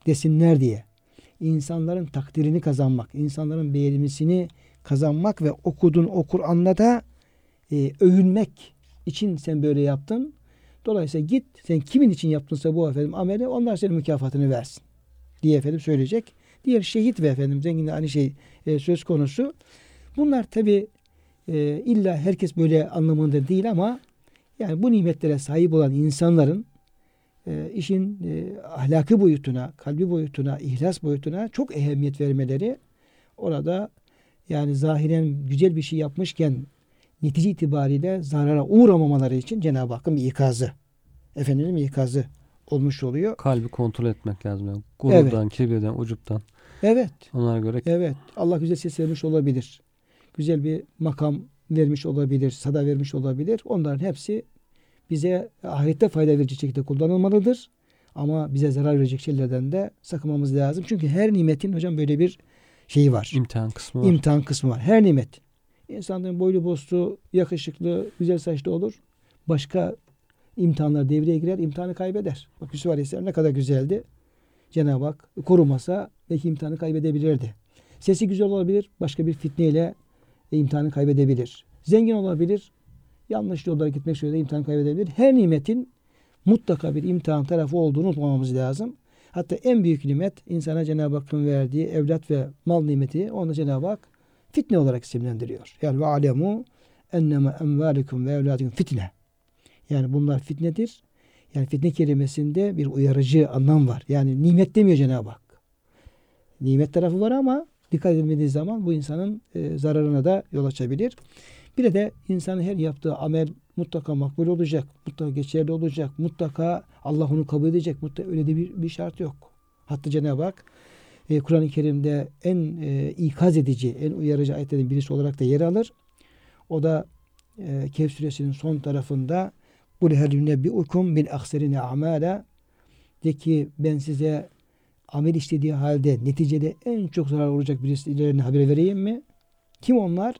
desinler diye. İnsanların takdirini kazanmak, insanların beğenmesini kazanmak ve okudun o Kur'an'la da e, övünmek için sen böyle yaptın. Dolayısıyla git sen kimin için yaptınsa bu efendim ameli onlar senin mükafatını versin diye efendim söyleyecek. Diğer şehit ve efendim zengin aynı şey e, söz konusu. Bunlar tabi e, illa herkes böyle anlamında değil ama yani bu nimetlere sahip olan insanların e, işin e, ahlaki boyutuna, kalbi boyutuna, ihlas boyutuna çok ehemmiyet vermeleri orada yani zahiren güzel bir şey yapmışken netice itibariyle zarara uğramamaları için Cenab-ı Hakk'ın bir ikazı. Efendimizin ikazı olmuş oluyor. Kalbi kontrol etmek lazım. Gururdan, evet. kibirden, ucuptan. Evet. Onlara göre. Evet. Allah güzel ses vermiş olabilir. Güzel bir makam vermiş olabilir. Sada vermiş olabilir. Onların hepsi bize ahirette fayda verecek şekilde kullanılmalıdır. Ama bize zarar verecek şeylerden de sakınmamız lazım. Çünkü her nimetin hocam böyle bir şeyi var. İmtihan kısmı var. İmtihan kısmı var. Her nimet. İnsanların boylu bostu, yakışıklı, güzel saçlı olur. Başka imtihanlar devreye girer, imtihanı kaybeder. Bak Yusuf Aleyhisselam ne kadar güzeldi. Cenab-ı Hak korumasa belki imtihanı kaybedebilirdi. Sesi güzel olabilir, başka bir fitneyle imtihanı kaybedebilir. Zengin olabilir, yanlış yollara gitmek suretiyle imtihan kaybedebilir. Her nimetin mutlaka bir imtihan tarafı olduğunu unutmamamız lazım. Hatta en büyük nimet insana Cenab-ı Hakk'ın verdiği evlat ve mal nimeti onu Cenab-ı Hak fitne olarak isimlendiriyor. Yani ve alemu enneme emvalikum ve evladikum fitne. Yani bunlar fitnedir. Yani fitne kelimesinde bir uyarıcı anlam var. Yani nimet demiyor Cenab-ı Hak. Nimet tarafı var ama dikkat edilmediği zaman bu insanın e, zararına da yol açabilir. Bir de insanın her yaptığı amel mutlaka makbul olacak, mutlaka geçerli olacak, mutlaka Allah onu kabul edecek. Mutlaka öyle de bir, bir şart yok. Hatta Cenab-ı Hak e, Kur'an-ı Kerim'de en e, ikaz edici, en uyarıcı ayetlerin birisi olarak da yer alır. O da e, Kehf suresinin son tarafında Kul hel yunebbi'ukum bil akserine amala de ki ben size amel işlediği halde neticede en çok zarar olacak birisilerini haber vereyim mi? Kim onlar?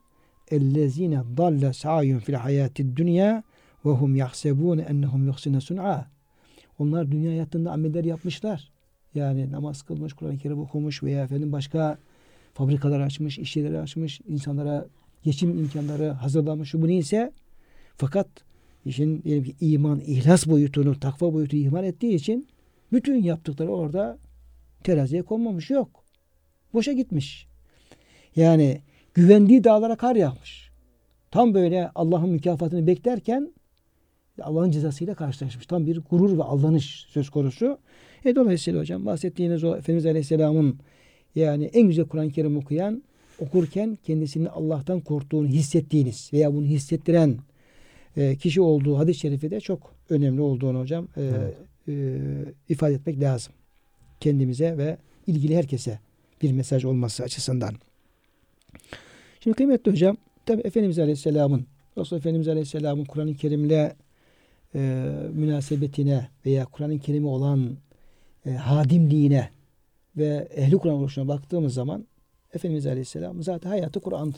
ellezine dalle sa'yun fil hayati dünya ve hum yahsebune ennehum yuhsine sun'a. Onlar dünya hayatında ameller yapmışlar. Yani namaz kılmış, Kur'an-ı Kerim okumuş veya efendim başka fabrikalar açmış, iş yerleri açmış, insanlara geçim imkanları hazırlamış. Bu neyse fakat işin diyelim ki iman, ihlas boyutunu, takva boyutunu ihmal ettiği için bütün yaptıkları orada teraziye konmamış. Yok. Boşa gitmiş. Yani güvendiği dağlara kar yağmış. Tam böyle Allah'ın mükafatını beklerken Allah'ın cezasıyla karşılaşmış. Tam bir gurur ve aldanış söz konusu. E dolayısıyla hocam bahsettiğiniz o Efendimiz Aleyhisselam'ın yani en güzel Kur'an-ı Kerim okuyan, okurken kendisinin Allah'tan korktuğunu hissettiğiniz veya bunu hissettiren e, kişi olduğu hadis-i şerifi de çok önemli olduğunu hocam e, evet. e, ifade etmek lazım. Kendimize ve ilgili herkese bir mesaj olması açısından. Şimdi kıymetli hocam tabi Efendimiz Aleyhisselam'ın Resulullah Efendimiz Aleyhisselam'ın Kur'an-ı Kerim'le e, münasebetine veya Kur'an-ı Kerim'e olan e, hadimliğine ve ehli Kur'an oluşuna baktığımız zaman Efendimiz Aleyhisselam zaten hayatı Kur'an'dı.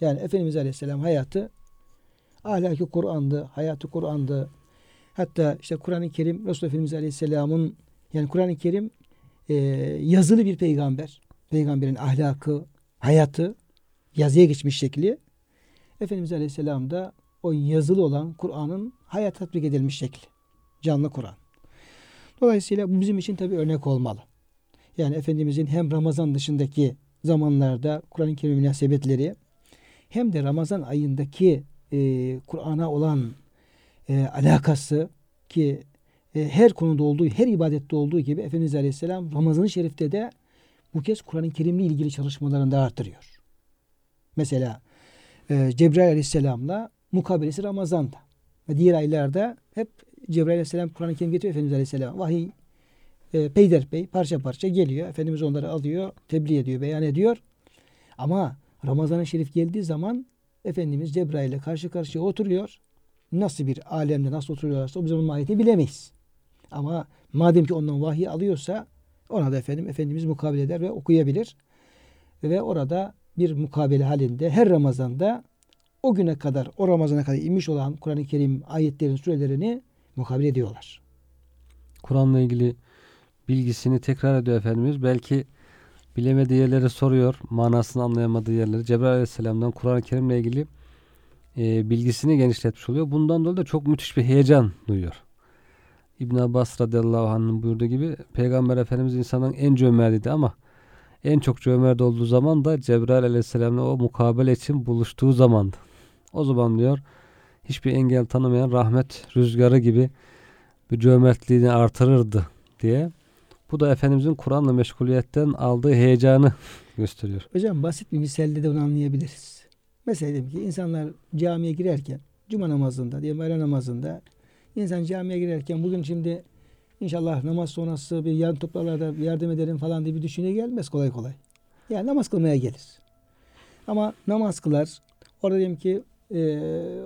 Yani Efendimiz Aleyhisselam hayatı ahlaki Kur'an'dı, hayatı Kur'an'dı. Hatta işte Kur'an-ı Kerim Resulullah Efendimiz Aleyhisselam'ın yani Kur'an-ı Kerim e, yazılı bir peygamber. Peygamberin ahlakı, hayatı yazıya geçmiş şekli. Efendimiz Aleyhisselam da o yazılı olan Kur'an'ın hayat tatbik edilmiş şekli. Canlı Kur'an. Dolayısıyla bu bizim için tabi örnek olmalı. Yani Efendimizin hem Ramazan dışındaki zamanlarda Kur'an-ı Kerim münasebetleri hem de Ramazan ayındaki e, Kur'an'a olan e, alakası ki e, her konuda olduğu, her ibadette olduğu gibi Efendimiz Aleyhisselam Ramazan-ı Şerif'te de bu kez Kur'an-ı Kerim'le ilgili çalışmalarını da artırıyor. Mesela e, Cebrail Aleyhisselam'la mukabelesi Ramazan'da. Ve diğer aylarda hep Cebrail Aleyhisselam Kur'an-ı Kerim getiriyor Efendimiz Aleyhisselam. Vahiy e, peyderpey parça parça geliyor. Efendimiz onları alıyor, tebliğ ediyor, beyan ediyor. Ama Ramazan-ı Şerif geldiği zaman Efendimiz Cebrail ile karşı karşıya oturuyor. Nasıl bir alemde nasıl oturuyorlarsa biz onun mahiyetini bilemeyiz. Ama madem ki ondan vahiy alıyorsa ona da efendim Efendimiz mukabele eder ve okuyabilir. Ve orada bir mukabele halinde her Ramazan'da o güne kadar, o Ramazan'a kadar inmiş olan Kur'an-ı Kerim ayetlerin sürelerini mukabele ediyorlar. Kur'an'la ilgili bilgisini tekrar ediyor Efendimiz. Belki bilemediği yerleri soruyor. Manasını anlayamadığı yerleri. Cebrail Aleyhisselam'dan Kur'an-ı Kerim'le ilgili e, bilgisini genişletmiş oluyor. Bundan dolayı da çok müthiş bir heyecan duyuyor. İbn Abbas radıyallahu anh'ın buyurduğu gibi Peygamber Efendimiz insanın en cömertiydi ama en çok cömert olduğu zaman da Cebrail aleyhisselamla o mukabele için buluştuğu zamandı. O zaman diyor hiçbir engel tanımayan rahmet rüzgarı gibi bir cömertliğini artırırdı diye. Bu da Efendimizin Kur'an'la meşguliyetten aldığı heyecanı <laughs> gösteriyor. Hocam basit bir misalde de bunu anlayabiliriz. Mesela diyelim ki insanlar camiye girerken cuma namazında diyelim öğle namazında insan camiye girerken bugün şimdi inşallah namaz sonrası bir yan toplarlarda yardım ederim falan diye bir düşünce gelmez kolay kolay. Yani namaz kılmaya gelir. Ama namaz kılar. Orada diyelim ki e,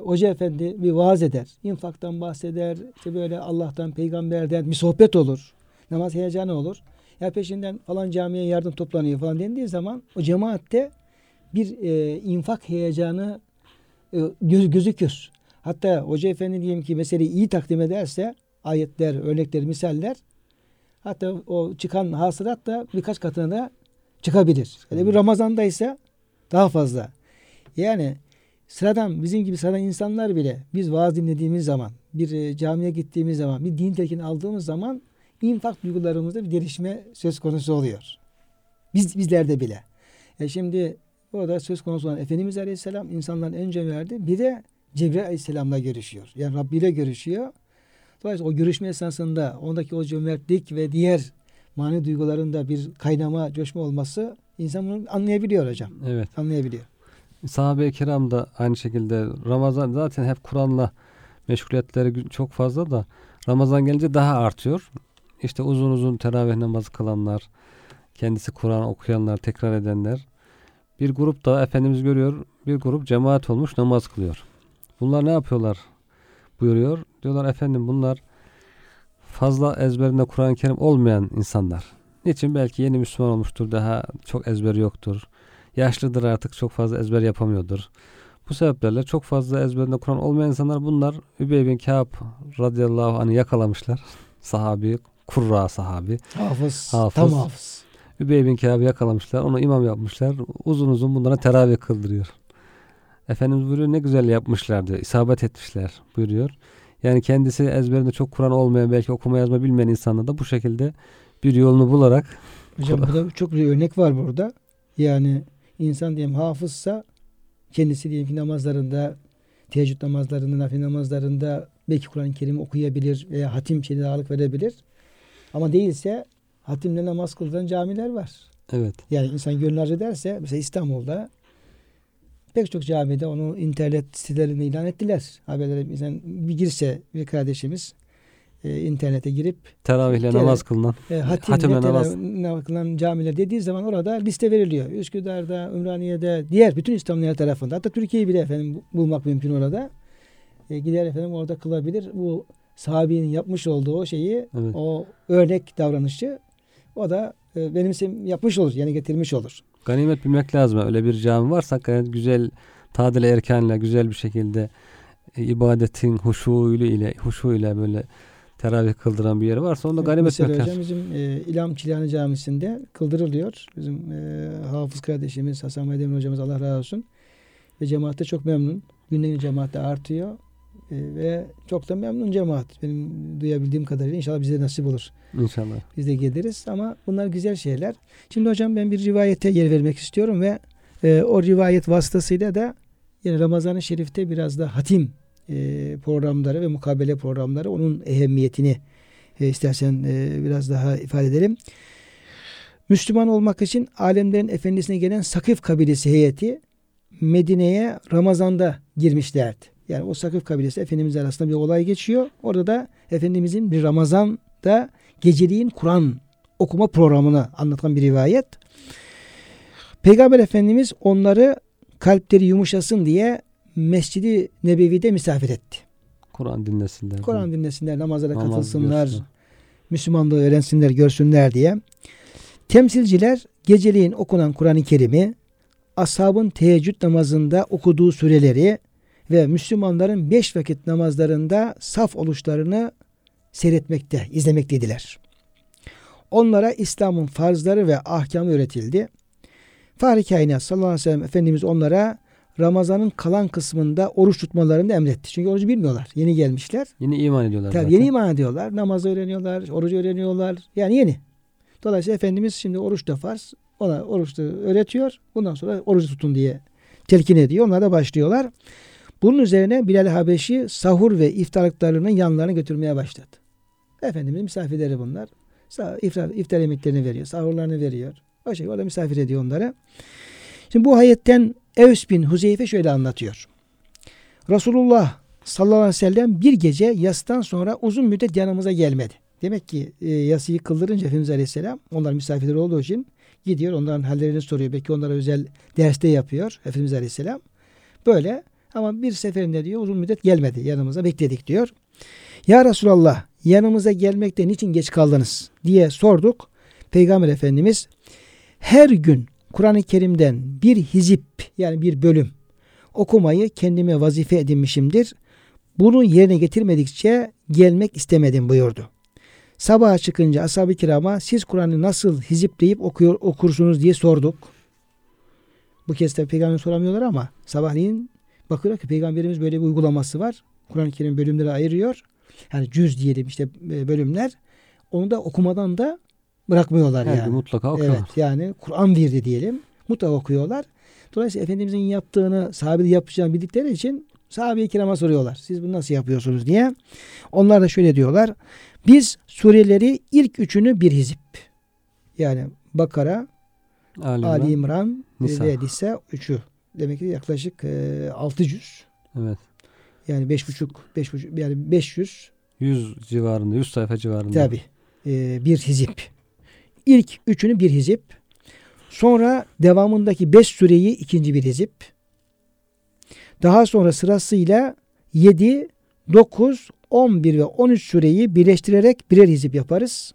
hoca efendi bir vaaz eder. infaktan bahseder. işte böyle Allah'tan, peygamberden bir sohbet olur. Namaz heyecanı olur. Ya peşinden falan camiye yardım toplanıyor falan dendiği zaman o cemaatte bir e, infak heyecanı e, göz, gözükür. Hatta hoca efendi diyelim ki meseleyi iyi takdim ederse ayetler, örnekler, misaller hatta o çıkan hasılat da birkaç katına da çıkabilir. Hele bir Ramazan'da ise daha fazla. Yani sıradan bizim gibi sıradan insanlar bile biz vaaz dinlediğimiz zaman, bir e, camiye gittiğimiz zaman, bir din telkini aldığımız zaman infak duygularımızda bir gelişme söz konusu oluyor. Biz bizlerde bile. E şimdi orada söz konusu olan Efendimiz Aleyhisselam insanların en cömerti. Bir de Cebrail Aleyhisselam'la görüşüyor. Yani Rabbi ile görüşüyor. Dolayısıyla o görüşme esnasında ondaki o cömertlik ve diğer mani duygularında bir kaynama, coşma olması insan bunu anlayabiliyor hocam. Evet. Anlayabiliyor. Sahabe-i kiram da aynı şekilde Ramazan zaten hep Kur'an'la meşguliyetleri çok fazla da Ramazan gelince daha artıyor. İşte uzun uzun teravih namazı kılanlar, kendisi Kur'an okuyanlar, tekrar edenler. Bir grup da Efendimiz görüyor, bir grup cemaat olmuş namaz kılıyor. Bunlar ne yapıyorlar? Buyuruyor. Diyorlar efendim bunlar fazla ezberinde Kur'an-ı Kerim olmayan insanlar. Niçin? Belki yeni Müslüman olmuştur. Daha çok ezberi yoktur. Yaşlıdır artık çok fazla ezber yapamıyordur. Bu sebeplerle çok fazla ezberinde Kur'an olmayan insanlar bunlar Übey bin Kâb radıyallahu anh'ı yakalamışlar. <laughs> Sahabi, kurra sahabi. Hafız, hafız. tam hafız. Übey bin Kâb'ı yakalamışlar. Onu imam yapmışlar. Uzun uzun bunlara teravih kıldırıyor. Efendimiz buyuruyor ne güzel yapmışlar diyor. İsabet etmişler buyuruyor. Yani kendisi ezberinde çok Kur'an olmayan belki okuma yazma bilmeyen insanlar da bu şekilde bir yolunu bularak Hocam burada çok bir örnek var burada. Yani insan diyelim hafızsa kendisi diyelim ki namazlarında teheccüd namazlarında, nafile namazlarında belki Kur'an-ı Kerim okuyabilir veya hatim şeyine ağırlık verebilir. Ama değilse hatimle namaz kılınan camiler var. Evet. Yani insan gönül arzu ederse mesela İstanbul'da pek çok camide onu internet sitelerinde ilan ettiler. Haberlere insan bir girse bir kardeşimiz e, internete girip teravihle namaz kılınan e, hatimle, hatimle namaz. namaz kılınan camiler dediği zaman orada liste veriliyor. Üsküdar'da, Ümraniye'de, diğer bütün İslamlılar tarafında hatta Türkiye'yi bile efendim bulmak mümkün orada. E, gider efendim orada kılabilir. Bu sahabenin yapmış olduğu o şeyi, evet. o örnek davranışı o da e, benimse yapmış olur. Yani getirmiş olur. Ganimet bilmek lazım. Öyle bir cami varsa gayet güzel tadil erkanla güzel bir şekilde e, ibadetin huşuyla ile huşu ile böyle teravih kıldıran bir yer varsa onda ganimet Mesela hocam lazım. bizim e, İlham Çilani Camisi'nde kıldırılıyor. Bizim e, hafız kardeşimiz Hasan Medemin hocamız Allah razı olsun. Ve cemaatte çok memnun. Günden cemaatte artıyor. E, ve çok da memnun cemaat. Benim duyabildiğim kadarıyla inşallah bize nasip olur. İnşallah. Biz de geliriz ama bunlar güzel şeyler. Şimdi hocam ben bir rivayete yer vermek istiyorum ve e, o rivayet vasıtasıyla da yani Ramazan-ı Şerif'te biraz da hatim e, programları ve mukabele programları onun ehemmiyetini e, istersen e, biraz daha ifade edelim. Müslüman olmak için alemlerin efendisine gelen Sakif kabilesi heyeti Medine'ye Ramazan'da girmişlerdi. Yani o Sakif kabilesi Efendimiz arasında bir olay geçiyor. Orada da Efendimizin bir Ramazan'da geceliğin Kur'an okuma programını anlatan bir rivayet. Peygamber Efendimiz onları kalpleri yumuşasın diye Mescidi Nebevi'de misafir etti. Kur'an dinlesinler. Kur'an dinlesinler, namazlara Namaz katılsınlar, görsün. Müslümanlığı öğrensinler, görsünler diye. Temsilciler geceliğin okunan Kur'an-ı Kerim'i, ashabın teheccüd namazında okuduğu süreleri ve Müslümanların beş vakit namazlarında saf oluşlarını seyretmekte, izlemekteydiler. Onlara İslam'ın farzları ve ahkamı öğretildi. Fahri Kainat sallallahu aleyhi ve sellem Efendimiz onlara Ramazan'ın kalan kısmında oruç tutmalarını emretti. Çünkü orucu bilmiyorlar. Yeni gelmişler. Yeni iman ediyorlar Tabii zaten. yeni iman ediyorlar. Namazı öğreniyorlar, orucu öğreniyorlar. Yani yeni. Dolayısıyla Efendimiz şimdi oruç da farz. Ona oruç da öğretiyor. Bundan sonra orucu tutun diye telkin ediyor. Onlar da başlıyorlar. Bunun üzerine Bilal Habeşi sahur ve iftarlıklarının yanlarına götürmeye başladı. Efendimiz misafirleri bunlar. İftar, iftar yemeklerini veriyor. Sahurlarını veriyor. O şekilde orada misafir ediyor onları. Şimdi bu ayetten Evs bin Huzeyfe şöyle anlatıyor. Resulullah sallallahu aleyhi ve sellem bir gece yastan sonra uzun müddet yanımıza gelmedi. Demek ki e, yasıyı kıldırınca Efendimiz Aleyhisselam onlar misafirler olduğu için gidiyor onların hallerini soruyor. Belki onlara özel derste yapıyor Efendimiz Aleyhisselam. Böyle ama bir seferinde diyor uzun müddet gelmedi yanımıza bekledik diyor. Ya Resulallah yanımıza gelmekte niçin geç kaldınız diye sorduk. Peygamber Efendimiz her gün Kur'an-ı Kerim'den bir hizip yani bir bölüm okumayı kendime vazife edinmişimdir. Bunu yerine getirmedikçe gelmek istemedim buyurdu. Sabaha çıkınca ashab-ı kirama siz Kur'an'ı nasıl hizipleyip okuyor, okursunuz diye sorduk. Bu kez de peygamber soramıyorlar ama sabahleyin bakıyorlar ki peygamberimiz böyle bir uygulaması var. Kur'an-ı Kerim bölümlere ayırıyor. Yani cüz diyelim işte e, bölümler. Onu da okumadan da bırakmıyorlar Her yani. gün mutlaka okuyorlar. Evet yani Kur'an virdi diyelim. Mutlaka okuyorlar. Dolayısıyla Efendimizin yaptığını sahabe yapacağını bildikleri için sahabe-i kirama soruyorlar. Siz bunu nasıl yapıyorsunuz diye. Onlar da şöyle diyorlar. Biz sureleri ilk üçünü bir hizip. Yani Bakara, Ali Ali İmran. İmran Nisa. ve Nisa üçü. Demek ki yaklaşık e, 600. Evet. Yani beş buçuk, beş buçuk, yani 500 100 civarında, 100 sayfa civarında. Tabi. Ee, bir hizip. İlk üçünü bir hizip. Sonra devamındaki beş süreyi ikinci bir hizip. Daha sonra sırasıyla 7, 9, 11 ve 13 süreyi birleştirerek birer hizip yaparız.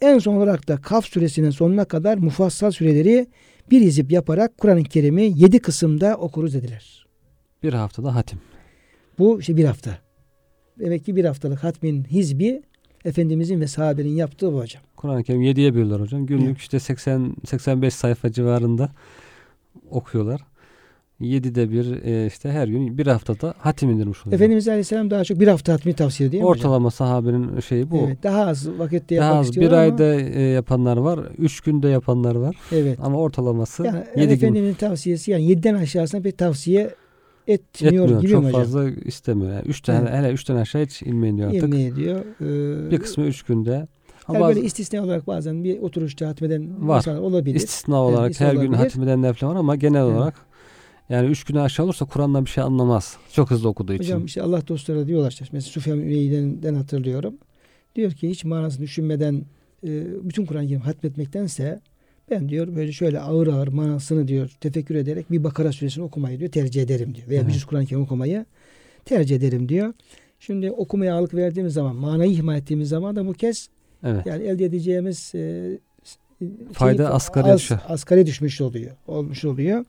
En son olarak da Kaf suresinin sonuna kadar mufassal süreleri bir hizip yaparak Kur'an-ı Kerim'i 7 kısımda okuruz dediler. Bir haftada hatim. Bu işte bir hafta. Demek ki bir haftalık hatmin hizbi Efendimizin ve sahabenin yaptığı bu hocam. Kur'an-ı Kerim 7'ye bölüyorlar hocam. Günlük Evet. işte 80 85 sayfa civarında okuyorlar. 7'de bir e, işte her gün bir haftada hatim indirmiş oluyor. Efendimiz Aleyhisselam daha çok bir hafta hatmi tavsiye ediyor. Ortalama sahabenin şeyi bu. Evet, daha az vakitte Daha yapmak az bir ama- ayda e, yapanlar var. 3 günde yapanlar var. Evet. Ama ortalaması Yani 7 gün. Efendimizin tavsiyesi yani 7'den aşağısına bir tavsiye etmiyor, Etmiyor. gibi Çok mi hocam? fazla istemiyor. Yani 3 tane Evet. hele 3'ten aşağı hiç inmeyin diyor artık. Yemin ediyor. Ee, Bir kısmı 3 günde. Ama yani bazı böyle istisna olarak bazen bir oturuşta hatmeden Var. olabilir. istisna olarak istisna her gün olabilir. hatim edenler falan var ama genel Evet. olarak yani 3 güne aşağı olursa Kur'an'dan bir şey anlamaz. Çok hızlı okuduğu için. Hocam işte Allah dostları diyorlar işte mesela Sufyan Üneyyi'den hatırlıyorum. Diyor ki hiç manasını düşünmeden e, bütün Kur'an-ı Kerim hatmetmektense ben diyor böyle şöyle ağır ağır manasını diyor tefekkür ederek bir Bakara suresini okumayı diyor tercih ederim diyor. Veya bir Evet. cüz Kur'an-ı Kerim okumayı tercih ederim diyor. Şimdi okumaya ağırlık verdiğimiz zaman, manayı ihmal ettiğimiz zaman da bu kez evet. yani elde edeceğimiz e, Fayda şeyi asgari az- asgari düşmüş oluyor. Olmuş oluyor.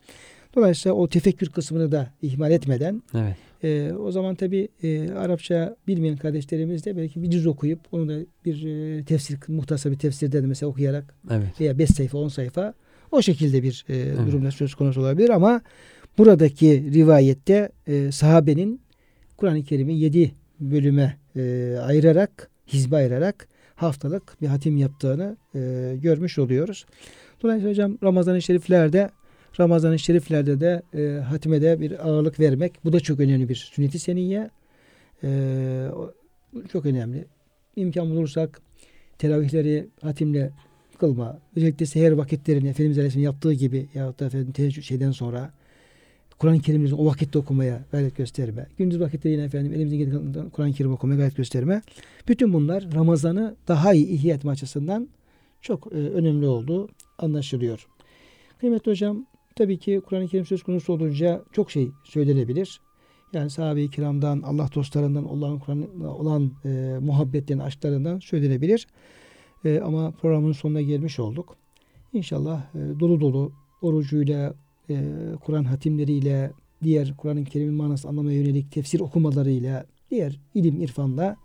Dolayısıyla o tefekkür kısmını da ihmal etmeden Evet. ee, o zaman tabi e, Arapça bilmeyen kardeşlerimiz de belki bir cüz okuyup onu da bir e, tefsir, muhtasar bir tefsirde de mesela okuyarak Evet. veya 5 sayfa 10 sayfa o şekilde bir e, durumda söz konusu olabilir ama buradaki rivayette e, sahabenin Kur'an-ı Kerim'i 7 bölüme e, ayırarak, hizbe ayırarak haftalık bir hatim yaptığını e, görmüş oluyoruz. Dolayısıyla hocam Ramazan-ı Şeriflerde Ramazan-ı Şeriflerde de e, hatime de bir ağırlık vermek. Bu da çok önemli bir sünnet-i seniyye. E, çok önemli. İmkan bulursak teravihleri hatimle kılma. Özellikle seher vakitlerini Efendimiz Aleyhisselam yaptığı gibi ya da efendim şeyden sonra Kur'an-ı Kerim'i o vakitte okumaya gayret gösterme. Gündüz vakitleri yine efendim elimizin geldiği Kur'an-ı Kerim okumaya gayret gösterme. Bütün bunlar Ramazan'ı daha iyi ihya etme açısından çok e, önemli olduğu anlaşılıyor. Kıymetli hocam tabii ki Kur'an-ı Kerim söz konusu olunca çok şey söylenebilir. Yani sahabe-i kiramdan, Allah dostlarından, Allah'ın Kur'an'ına olan e, muhabbetten, aşklarından söylenebilir. E, ama programın sonuna gelmiş olduk. İnşallah e, dolu dolu orucuyla, e, Kur'an hatimleriyle, diğer Kur'an-ı Kerim'in manası anlamaya yönelik tefsir okumalarıyla, diğer ilim, irfanla,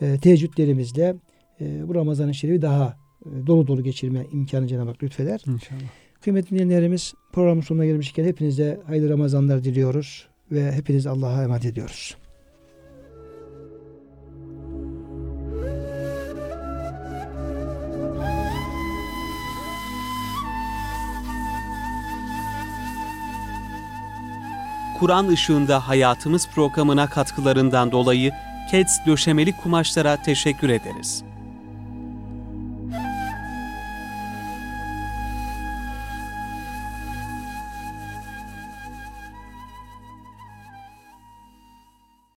e, teheccüdlerimizle e, bu Ramazan-ı Şerif'i daha e, dolu dolu geçirme imkanı Cenab-ı Hak lütfeder. İnşallah. Kıymetli dinleyenlerimiz programın sonuna gelmişken hepinize hayırlı Ramazanlar diliyoruz ve hepinizi Allah'a emanet ediyoruz. Kur'an ışığında hayatımız programına katkılarından dolayı Keds döşemeli kumaşlara teşekkür ederiz.